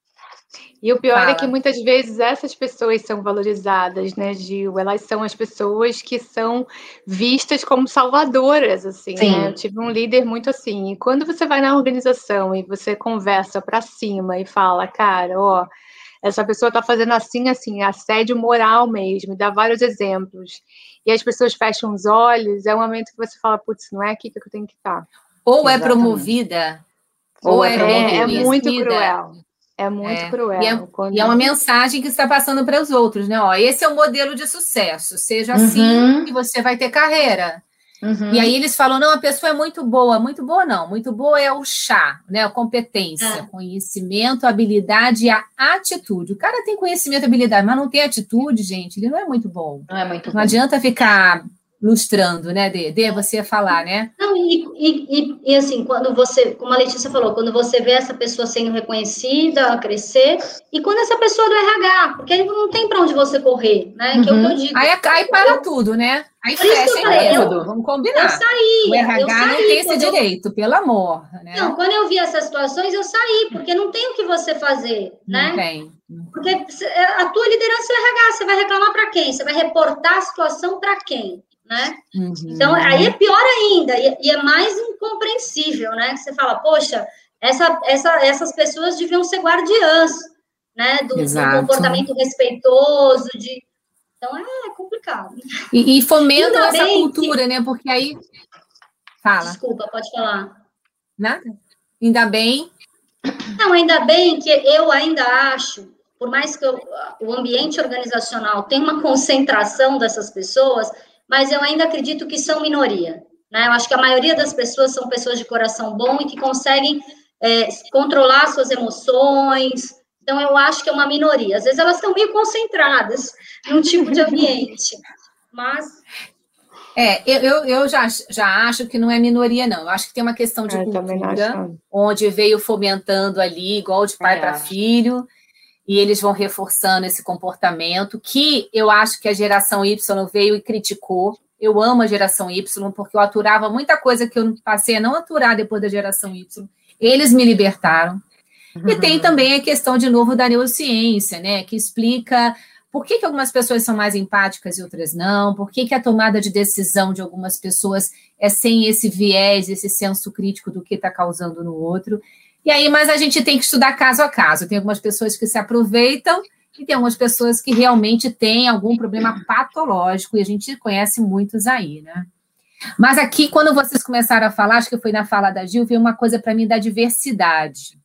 E o pior Fala. é que muitas vezes essas pessoas são valorizadas, né, Gil? Elas são as pessoas que são vistas como salvadoras, assim, Sim. né? Eu tive um líder muito assim. E quando você vai na organização e você conversa para cima e fala, cara, ó, essa pessoa está fazendo assim, assim, assédio moral mesmo, dá vários exemplos. E as pessoas fecham os olhos, é um momento que você fala, putz, não é aqui que eu tenho que estar. Ou é Exatamente. é promovida, ou, ou é, é, é muito cruel. É muito é. cruel. E é, quando... e é, uma mensagem que está passando para os outros, né? Ó, esse é o modelo de sucesso. Seja assim uhum. que você vai ter carreira. Uhum. E aí eles falam: não, a pessoa é muito boa, muito boa não, muito boa é o chá, né? A competência, é. conhecimento, habilidade e a atitude. O cara tem conhecimento, habilidade, mas não tem atitude, gente, ele não é muito bom. Não é muito Não bom. adianta ficar lustrando, né, Dê? Dê, você ia falar, né? Não, e, e, e, assim, quando você, como a Letícia falou, quando você vê essa pessoa sendo reconhecida, crescer, e quando essa pessoa do RH, porque aí não tem para onde você correr, né? Uhum. Que eu, eu digo. Aí, aí para tudo, né? Aí fecha falei, tudo, vamos combinar. Eu saí. O RH saí, não tem esse direito, eu... pelo amor, né? Não, quando eu vi essas situações, eu saí, porque não tem o que você fazer, né? Não tem. Porque é, a tua liderança é o RH, você vai reclamar para quem? Você vai reportar a situação para quem? Né? Uhum. Então, aí é pior ainda, e, e, é mais incompreensível, né? você fala, poxa, essa, essa, essas pessoas deviam ser guardiãs, né? Do, do comportamento respeitoso, de... Então, é complicado. E, e fomentam essa cultura, que... né? Porque aí... Fala. Desculpa, pode falar. Nada? Ainda bem... Não, ainda bem que eu ainda acho por mais que eu, o ambiente organizacional tenha uma concentração dessas pessoas, mas eu ainda acredito que são minoria. Né? Eu acho que a maioria das pessoas são pessoas de coração bom e que conseguem é, controlar suas emoções. Então, eu acho que é uma minoria. Às vezes, elas estão meio concentradas num tipo de ambiente, mas. É, eu, eu já, já acho que não é minoria, não. Eu acho que tem uma questão de é, cultura, onde veio fomentando ali, igual de pai é, para filho e eles vão reforçando esse comportamento que eu acho que a geração Y veio e criticou. Eu amo a geração Y porque eu aturava muita coisa que eu passei a não aturar depois da geração Y. Eles me libertaram. Uhum. E tem também a questão, de novo, da neurociência, né? Que explica por que, que algumas pessoas são mais empáticas e outras não, por que, que a tomada de decisão de algumas pessoas é sem esse viés, esse senso crítico do que está causando no outro. E aí, mas a gente tem que estudar caso a caso. Tem algumas pessoas que se aproveitam e tem algumas pessoas que realmente têm algum problema patológico, e a gente conhece muitos aí, né? Mas aqui, quando vocês começaram a falar, acho que foi na fala da Gil, veio uma coisa para mim da diversidade.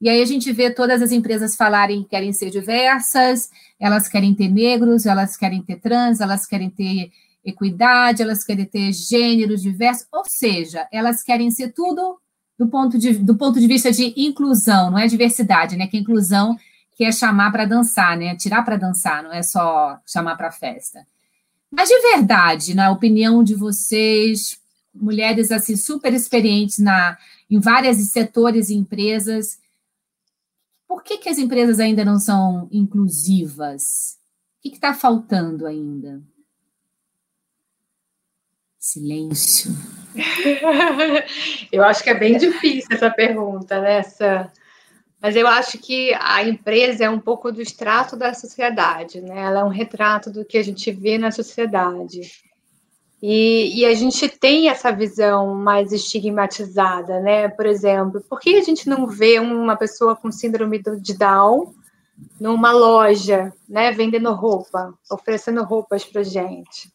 E aí a gente vê todas as empresas falarem que querem ser diversas, elas querem ter negros, elas querem ter trans, elas querem ter equidade, elas querem ter gêneros diversos, ou seja, elas querem ser tudo do ponto de, do ponto de vista de inclusão, não é diversidade, né? Que inclusão que é chamar para dançar, né? Tirar para dançar, não é só chamar para festa. Mas de verdade, na opinião de vocês, mulheres assim super experientes na, em vários setores e empresas. Por que, que as empresas ainda não são inclusivas? O que está faltando ainda? Silêncio. eu acho que é bem difícil essa pergunta, né? Essa... Mas eu acho que a empresa é um pouco do extrato da sociedade, né? Ela é um retrato do que a gente vê na sociedade. E, e, a gente tem essa visão mais estigmatizada, né? Por exemplo, por que a gente não vê uma pessoa com síndrome de Down numa loja, né, vendendo roupa, oferecendo roupas para gente?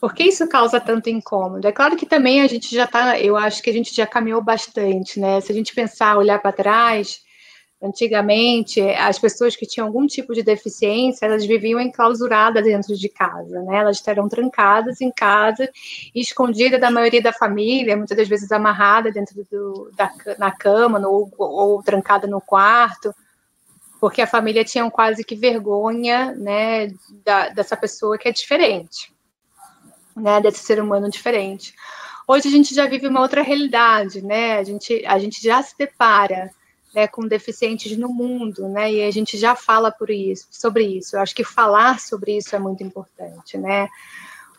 Por que isso causa tanto incômodo? É claro que também a gente já está, eu acho que a gente já caminhou bastante, né? Se a gente pensar, olhar para trás, antigamente as pessoas que tinham algum tipo de deficiência, elas viviam enclausuradas dentro de casa, né? Elas eram trancadas em casa, escondidas da maioria da família, muitas das vezes amarrada dentro do, da, na cama no, ou, ou trancada no quarto porque a família tinha quase que vergonha, né, da, dessa pessoa que é diferente né, desse ser humano diferente. Hoje a gente já vive uma outra realidade, né? A gente, a gente já se depara né, com deficientes no mundo, né? E a gente já fala por isso, sobre isso. Eu acho que falar sobre isso é muito importante, né?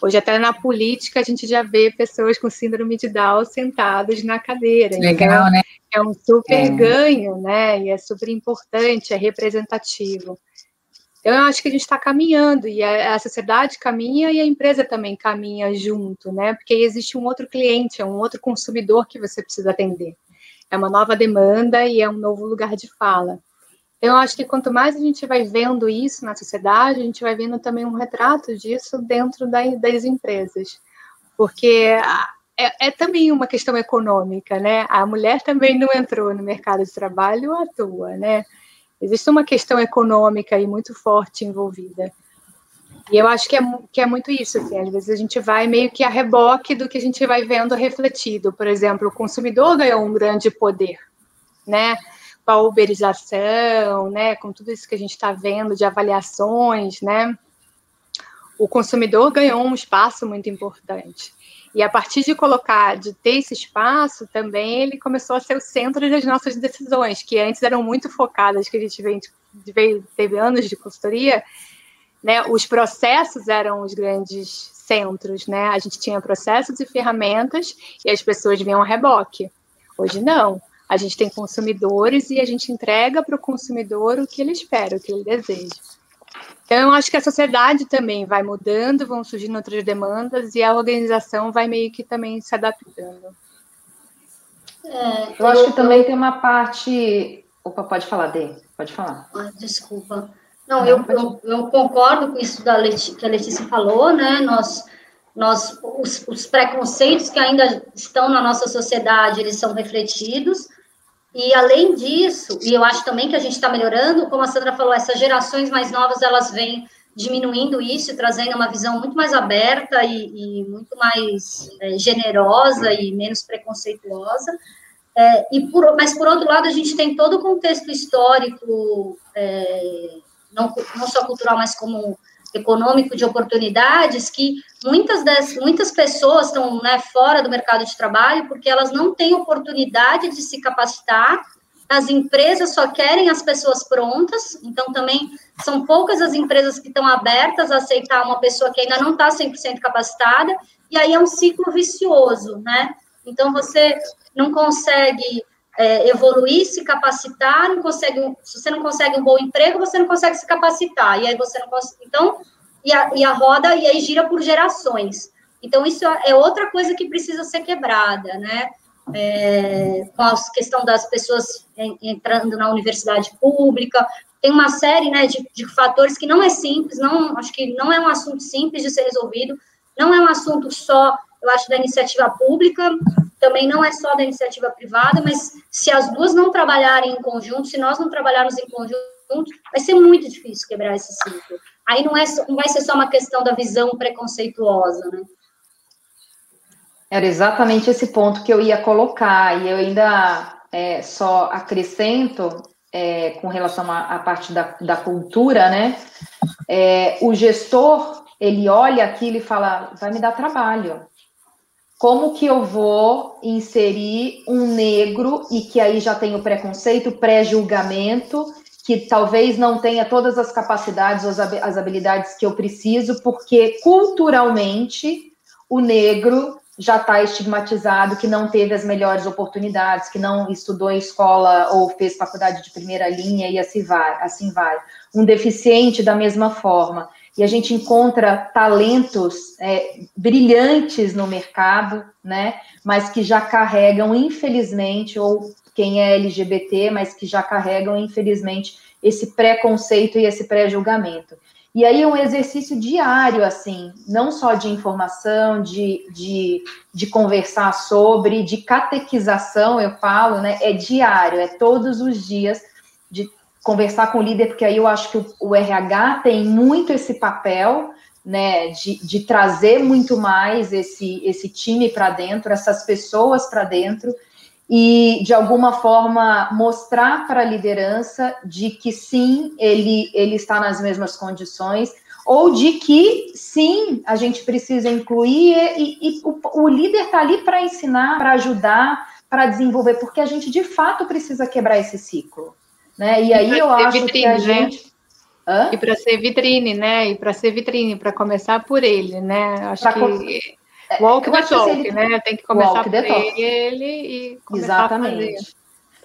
Hoje até na política a gente já vê pessoas com síndrome de Down sentadas na cadeira. Legal, então, né? É um super é. ganho, né? E é super importante, é representativo. Então, eu acho que a gente está caminhando, e a, a, sociedade caminha e a empresa também caminha junto, né? Porque existe um outro cliente, é um outro consumidor que você precisa atender. É uma nova demanda e é um novo lugar de fala. Então, eu acho que quanto mais a gente vai vendo isso na sociedade, a gente vai vendo também um retrato disso dentro da, das empresas. Porque é, é, também uma questão econômica, né? A mulher também não entrou no mercado de trabalho à toa, né? Existe uma questão econômica aí muito forte envolvida. E eu acho que é, que é muito isso, assim, às vezes a gente vai meio que a reboque do que a gente vai vendo refletido. Por exemplo, o consumidor ganhou um grande poder, né? Com a uberização, né? Com tudo isso que a gente está vendo de avaliações, né? O consumidor ganhou um espaço muito importante. E a partir de colocar, de ter esse espaço, também ele começou a ser o centro das nossas decisões, que antes eram muito focadas, que a gente veio, veio teve anos de consultoria, né? Os processos eram os grandes centros, né? A gente tinha processos e ferramentas e as pessoas vinham a reboque. Hoje não. A gente tem consumidores e a gente entrega para o consumidor o que ele espera, o que ele deseja. Então, eu acho que a sociedade também vai mudando, vão surgindo outras demandas e a organização vai meio que também se adaptando. É, eu, eu acho que também tem uma parte. Opa, pode falar, Dê, pode falar. Ah, desculpa. Não, Não eu, eu, eu, concordo com isso da Leti, que a Letícia falou, né? Nós, nós, os, os preconceitos que ainda estão na nossa sociedade, eles são refletidos, e além disso, e eu acho também que a gente está melhorando, como a Sandra falou, essas gerações mais novas elas vêm diminuindo isso, trazendo uma visão muito mais aberta e, e muito mais é, generosa e menos preconceituosa. É, e por, mas por outro lado, a gente tem todo o contexto histórico, é, não, não só cultural, mas como econômico de oportunidades que muitas, das, muitas pessoas estão né, fora do mercado de trabalho porque elas não têm oportunidade de se capacitar, as empresas só querem as pessoas prontas, então também são poucas as empresas que estão abertas a aceitar uma pessoa que ainda não está 100% capacitada, e aí é um ciclo vicioso, né? Então você não consegue é, evoluir, se capacitar, não consegue, se você não consegue um bom emprego, você não consegue se capacitar, e aí você não consegue, então, e a, e a roda, e aí gira por gerações. Então, isso é outra coisa que precisa ser quebrada, né? É, com a questão das pessoas entrando na universidade pública, tem uma série né, de, de fatores que não é simples, não, acho que não é um assunto simples de ser resolvido, não é um assunto só, eu acho, da iniciativa pública, também não é só da iniciativa privada, mas se as duas não trabalharem em conjunto, se nós não trabalharmos em conjunto, vai ser muito difícil quebrar esse ciclo. Aí não, é, não vai ser só uma questão da visão preconceituosa, né? Era exatamente esse ponto que eu ia colocar, e eu ainda é, só acrescento é, com relação à, parte da, da cultura, né? É, o gestor, ele olha aquilo e fala, vai me dar trabalho como que eu vou inserir um negro e que aí já tem o preconceito, pré-julgamento, que talvez não tenha todas as capacidades ou as habilidades que eu preciso, porque culturalmente o negro já está estigmatizado, que não teve as melhores oportunidades, que não estudou em escola ou fez faculdade de primeira linha e assim vai, assim vai. Um deficiente da mesma forma. E a gente encontra talentos é, brilhantes no mercado, né? Mas que já carregam, infelizmente, ou quem é LGBT, mas que já carregam, infelizmente, esse preconceito e esse pré-julgamento. E aí é um exercício diário, assim, não só de informação, de, de, de conversar sobre, de catequização, eu falo, né? É diário, é todos os dias conversar com o líder, porque aí eu acho que o, o RH tem muito esse papel, né, de, de trazer muito mais esse, esse time para dentro, essas pessoas para dentro, e de alguma forma mostrar para a liderança de que sim, ele, ele está nas mesmas condições, ou de que sim, a gente precisa incluir e, e o, o líder está ali para ensinar, para ajudar, para desenvolver, porque a gente de fato precisa quebrar esse ciclo. Né? E, e aí eu acho vitrine, que a né? gente. Hã? E para ser vitrine, né? E para ser vitrine, para começar por ele, né? Acho pra que Walk the talk, ele... né? Tem que começar por ele e começar Exatamente. a fazer.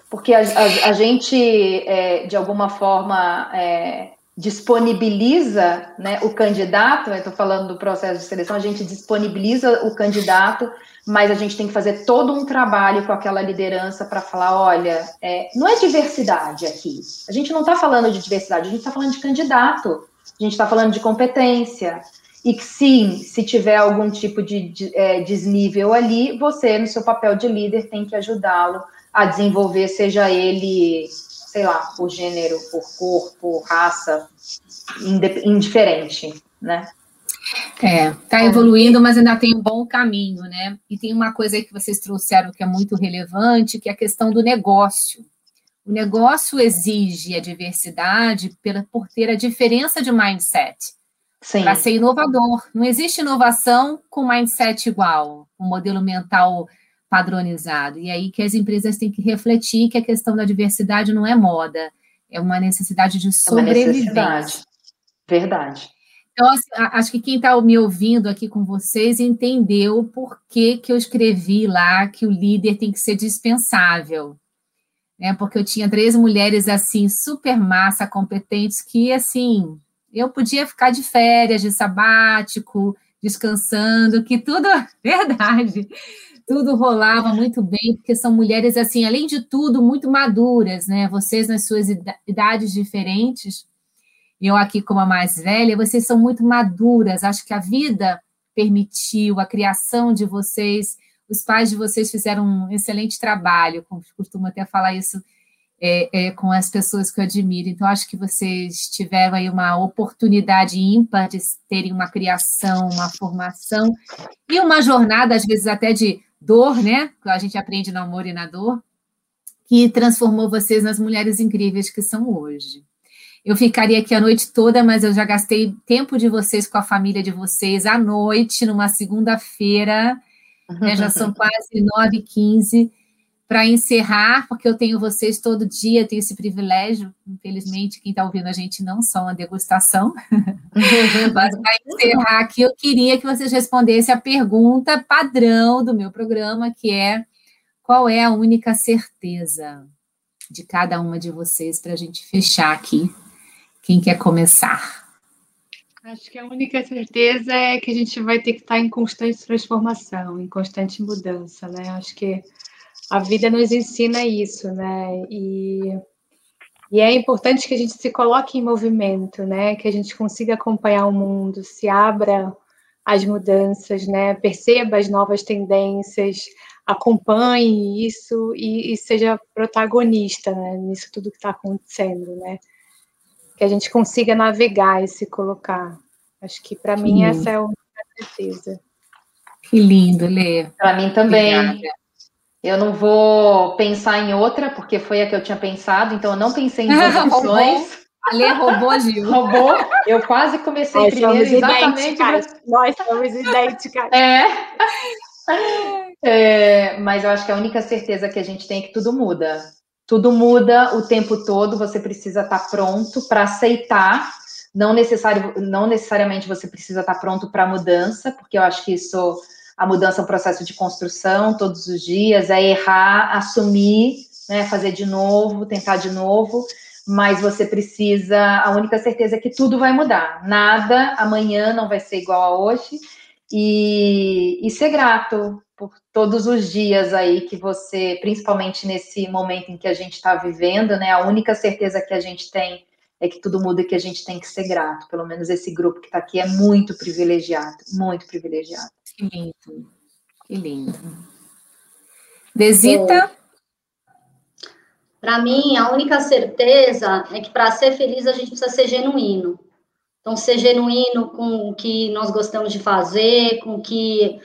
Porque a, a, a gente, é, de alguma forma, é, disponibiliza né, o candidato, estou falando do processo de seleção, a gente disponibiliza o candidato, mas a gente tem que fazer todo um trabalho com aquela liderança para falar, olha, é, não é diversidade aqui. A gente não está falando de diversidade, a gente está falando de candidato, a gente está falando de competência, e que sim, se tiver algum tipo de, de é, desnível ali, você, no seu papel de líder, tem que ajudá-lo a desenvolver, seja ele, sei lá, por gênero, por cor, por raça, indiferente, né? É, tá evoluindo, mas ainda tem um bom caminho, né? E tem uma coisa aí que vocês trouxeram que é muito relevante, que é a questão do negócio. O negócio exige a diversidade pela, por ter a diferença de mindset para ser inovador. Não existe inovação com mindset igual, um modelo mental padronizado. E aí que as empresas têm que refletir que a questão da diversidade não é moda, é uma necessidade de sobrevivência. É necessidade. Verdade. Então, assim, acho que quem está me ouvindo aqui com vocês entendeu por que, que eu escrevi lá que o líder tem que ser dispensável. Né? Porque eu tinha três mulheres assim, super massa, competentes, que assim, eu podia ficar de férias, de sabático, descansando, que tudo, verdade, tudo rolava muito bem, porque são mulheres, assim, além de tudo, muito maduras, né? Vocês, nas suas idades diferentes, eu aqui como a mais velha, vocês são muito maduras. Acho que a vida permitiu, a criação de vocês, os pais de vocês fizeram um excelente trabalho, costumo até falar isso é, é, com as pessoas que eu admiro. Então, acho que vocês tiveram aí uma oportunidade ímpar de terem uma criação, uma formação e uma jornada, às vezes até de dor, né? Que a gente aprende no amor e na dor, que transformou vocês nas mulheres incríveis que são hoje. Eu ficaria aqui a noite toda, mas eu já gastei tempo de vocês com a família de vocês à noite, numa segunda-feira, né, já são quase 9h15 para encerrar, porque eu tenho vocês todo dia, tenho esse privilégio, infelizmente, quem está ouvindo a gente não só uma degustação, mas para encerrar aqui, eu queria que vocês respondessem a pergunta padrão do meu programa, que é qual é a única certeza de cada uma de vocês para a gente fechar aqui? Quem quer começar? Acho que a única certeza é que a gente vai ter que estar em constante transformação, em constante mudança, né? Acho que a vida nos ensina isso, né? E, e é importante que a gente se coloque em movimento, né? Que a gente consiga acompanhar o mundo, se abra às mudanças, né? Perceba as novas tendências, acompanhe isso e, e seja protagonista né? nisso tudo que está acontecendo, né? Que a gente consiga navegar e se colocar. Acho que para mim essa é a certeza. Que lindo, Lê. Para mim também. Obrigada. Eu não vou pensar em outra, porque foi a que eu tinha pensado, então eu não pensei em duas opções. Ali roubou, Gil. Roubou. Eu quase comecei Nós primeiro exatamente. Pra... Nós somos idênticas. É. É, mas eu acho que a única certeza que a gente tem é que tudo muda. Tudo muda o tempo todo, você precisa estar pronto para aceitar. Não, necessário, não necessariamente você precisa estar pronto para a mudança, porque eu acho que isso, a mudança é um processo de construção todos os dias, é errar, assumir, né, fazer de novo, tentar de novo, mas você precisa, a única certeza é que tudo vai mudar. Nada amanhã não vai ser igual a hoje, e, e ser grato por todos os dias aí que você, principalmente nesse momento em que a gente está vivendo, né? A única certeza que a gente tem é que tudo muda e que a gente tem que ser grato. Pelo menos esse grupo que está aqui é muito privilegiado, muito privilegiado. Que lindo, que lindo. Desita? Para mim, a única certeza é que para ser feliz a gente precisa ser genuíno. Então, ser genuíno com o que nós gostamos de fazer, com o que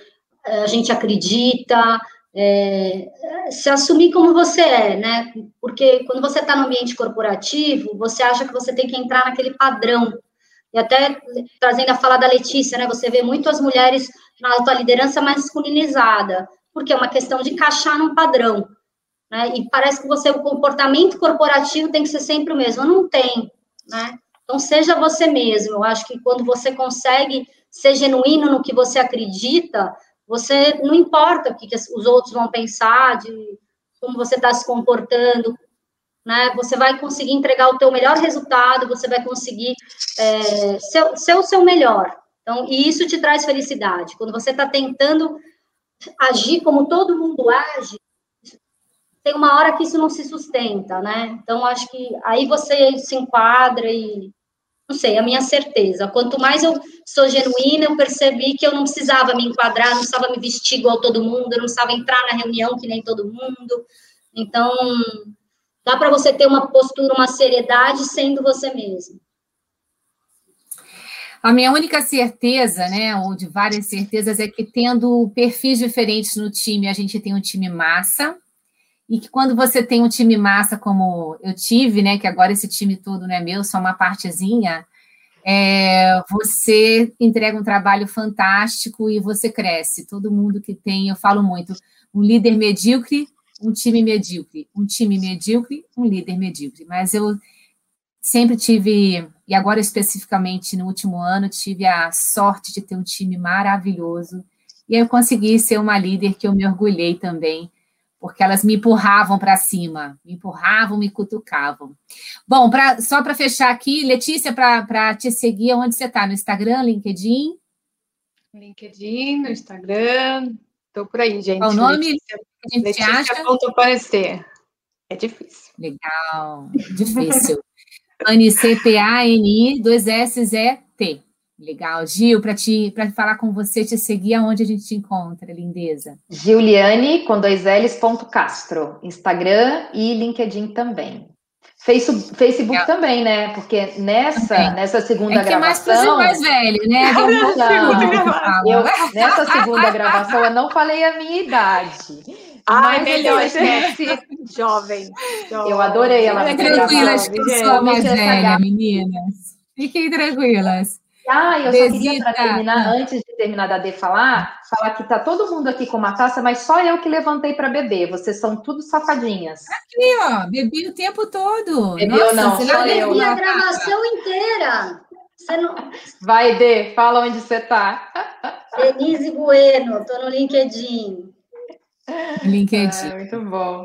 eh, a gente acredita, é, se assumir como você é, né? Porque quando você está no ambiente corporativo, você acha que você tem que entrar naquele padrão. E até trazendo a fala da Letícia, né? Você vê muito as mulheres na alta liderança masculinizada, porque é uma questão de encaixar num padrão. Né? E parece que você, o comportamento corporativo tem que ser sempre o mesmo. Não tem, né? Então, seja você mesmo. Eu acho que quando você consegue ser genuíno no que você acredita, você não importa o que, os outros vão pensar, de como você está se comportando, né? Você vai conseguir entregar o teu melhor resultado, você vai conseguir é, ser, ser o seu melhor. Então, e isso te traz felicidade. Quando você está tentando agir como todo mundo age, tem uma hora que isso não se sustenta, né? Então, acho que aí você se enquadra e não sei, a minha certeza. Quanto mais eu sou genuína, eu percebi que eu não precisava me enquadrar, não precisava me vestir igual todo mundo, eu não precisava entrar na reunião que nem todo mundo. Então, dá para você ter uma postura, uma seriedade sendo você mesmo. A minha única certeza, né, ou de várias certezas, é que tendo perfis diferentes no time, a gente tem um time massa, e que quando você tem um time massa como eu tive, né, que agora esse time todo não é meu, só uma partezinha, é, você entrega um trabalho fantástico e você cresce. Todo mundo que tem, eu falo muito, um líder medíocre, um time medíocre, um time medíocre, um líder medíocre. Mas eu sempre tive, e agora especificamente no último ano, tive a sorte de ter um time maravilhoso. E eu consegui ser uma líder que eu me orgulhei também porque elas me empurravam para cima, me empurravam, me cutucavam. Bom, pra, só para fechar aqui, Letícia, para te seguir, onde você está? No Instagram, LinkedIn? LinkedIn, no Instagram, estou por aí, gente. Qual o nome? Letícia, a gente Letícia acha? aparecer. É difícil. Legal, difícil. C-P-A-N-I, dois S, E, T. Legal. Gil, para te para falar com você, te seguir, aonde a gente te encontra, lindeza? Giuliane, com dois L's, ponto Castro. Instagram e LinkedIn também. Facebook, Facebook é. também, né? Porque nessa, também. nessa segunda é que gravação. É mais, mais velho, né? Não, eu, nessa segunda gravação eu não falei a minha idade. Ai, melhor, esquece. Jovem, jovem. Eu adorei ela. Fiquem tranquilas, que eu sou mais velha, meninas. Fiquem tranquilas. Ah, eu Besita. só queria, para terminar, antes de terminar da D falar, falar que tá todo mundo aqui com uma taça, mas só eu que levantei para beber. Vocês são tudo safadinhas. Aqui, ó, bebi o tempo todo. Bebeu não, você só eu. bebi a gravação inteira. Você não... Vai, Dê, fala onde você tá. Denise Bueno, tô no LinkedIn. LinkedIn. É, muito bom.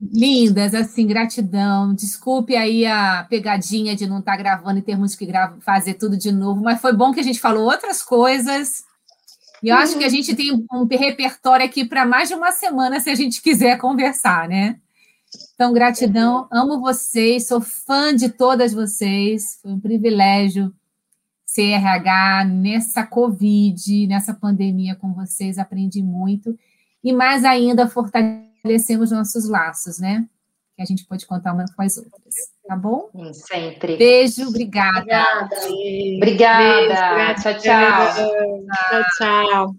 Lindas, assim, gratidão. Desculpe aí a pegadinha de não estar tá gravando e termos que fazer tudo de novo, mas foi bom que a gente falou outras coisas. E eu acho que a gente tem um repertório aqui para mais de uma semana, se a gente quiser conversar, né? Então, gratidão, amo vocês, sou fã de todas vocês. Foi um privilégio ser RH nessa Covid, nessa pandemia com vocês, aprendi muito. E mais ainda, fortalecer estabelecemos nossos laços, né? Que a gente pode contar umas com as outras, tá bom? Sempre. Beijo, obrigada. Obrigada. Obrigada. Beijo, tchau, tchau. Tchau, tchau.